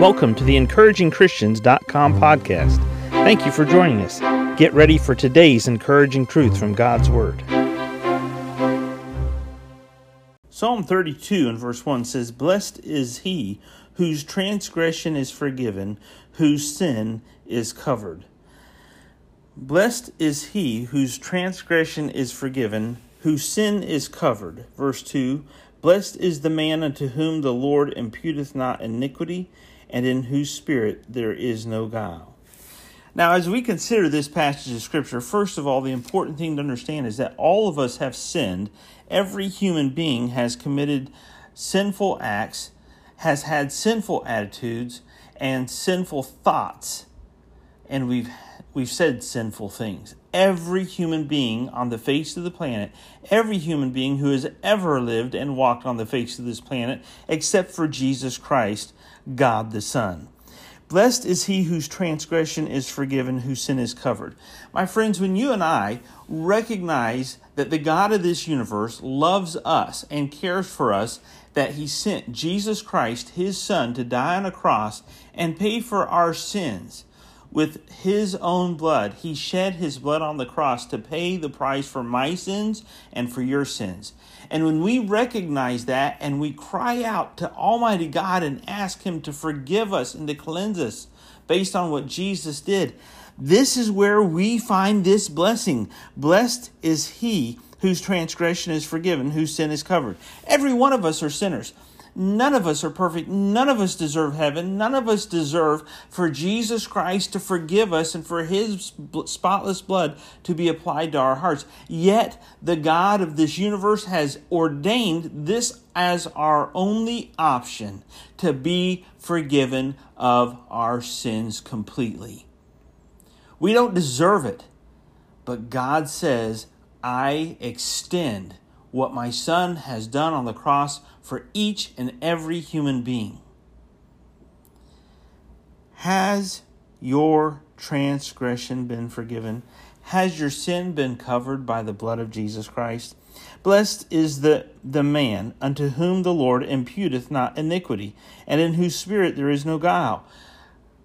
Welcome to the encouragingchristians.com podcast. Thank you for joining us. Get ready for today's encouraging truth from God's Word. Psalm 32 and verse 1 says, Blessed is he whose transgression is forgiven, whose sin is covered. Blessed is he whose transgression is forgiven, whose sin is covered. Verse 2 Blessed is the man unto whom the Lord imputeth not iniquity, and in whose spirit there is no guile. Now, as we consider this passage of Scripture, first of all, the important thing to understand is that all of us have sinned. Every human being has committed sinful acts, has had sinful attitudes, and sinful thoughts, and we've we've said sinful things. Every human being on the face of the planet, every human being who has ever lived and walked on the face of this planet, except for Jesus Christ, God the Son. Blessed is he whose transgression is forgiven, whose sin is covered. My friends, when you and I recognize that the God of this universe loves us and cares for us, that he sent Jesus Christ, his Son, to die on a cross and pay for our sins, with his own blood. He shed his blood on the cross to pay the price for my sins and for your sins. And when we recognize that and we cry out to Almighty God and ask him to forgive us and to cleanse us based on what Jesus did, this is where we find this blessing. Blessed is he whose transgression is forgiven, whose sin is covered. Every one of us are sinners. None of us are perfect. None of us deserve heaven. None of us deserve for Jesus Christ to forgive us and for his spotless blood to be applied to our hearts. Yet the God of this universe has ordained this as our only option to be forgiven of our sins completely. We don't deserve it, but God says, I extend what my Son has done on the cross for each and every human being. Has your transgression been forgiven? Has your sin been covered by the blood of Jesus Christ? Blessed is the, the man unto whom the Lord imputeth not iniquity, and in whose spirit there is no guile.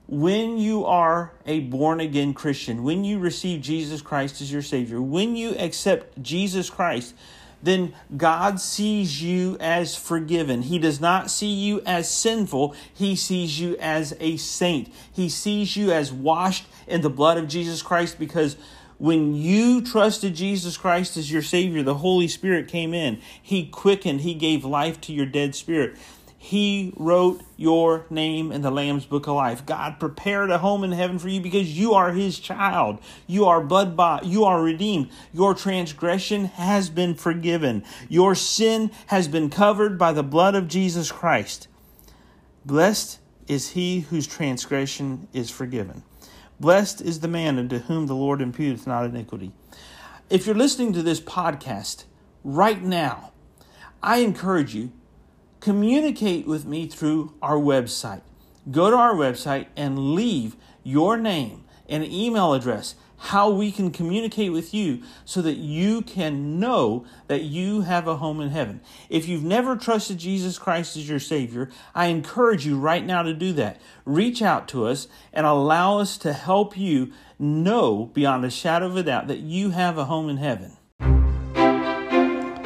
When you are a born again Christian, when you receive Jesus Christ as your Savior, when you accept Jesus Christ, then God sees you as forgiven. He does not see you as sinful. He sees you as a saint. He sees you as washed in the blood of Jesus Christ because when you trusted Jesus Christ as your Savior, the Holy Spirit came in. He quickened, He gave life to your dead spirit. He wrote your name in the Lamb's Book of Life. God prepared a home in heaven for you because you are His child. You are blood bought. You are redeemed. Your transgression has been forgiven. Your sin has been covered by the blood of Jesus Christ. Blessed is he whose transgression is forgiven. Blessed is the man unto whom the Lord imputeth not iniquity. If you're listening to this podcast right now, I encourage you communicate with me through our website. Go to our website and leave your name and email address, how we can communicate with you so that you can know that you have a home in heaven. If you've never trusted Jesus Christ as your Savior, I encourage you right now to do that. Reach out to us and allow us to help you know beyond a shadow of a doubt that you have a home in heaven.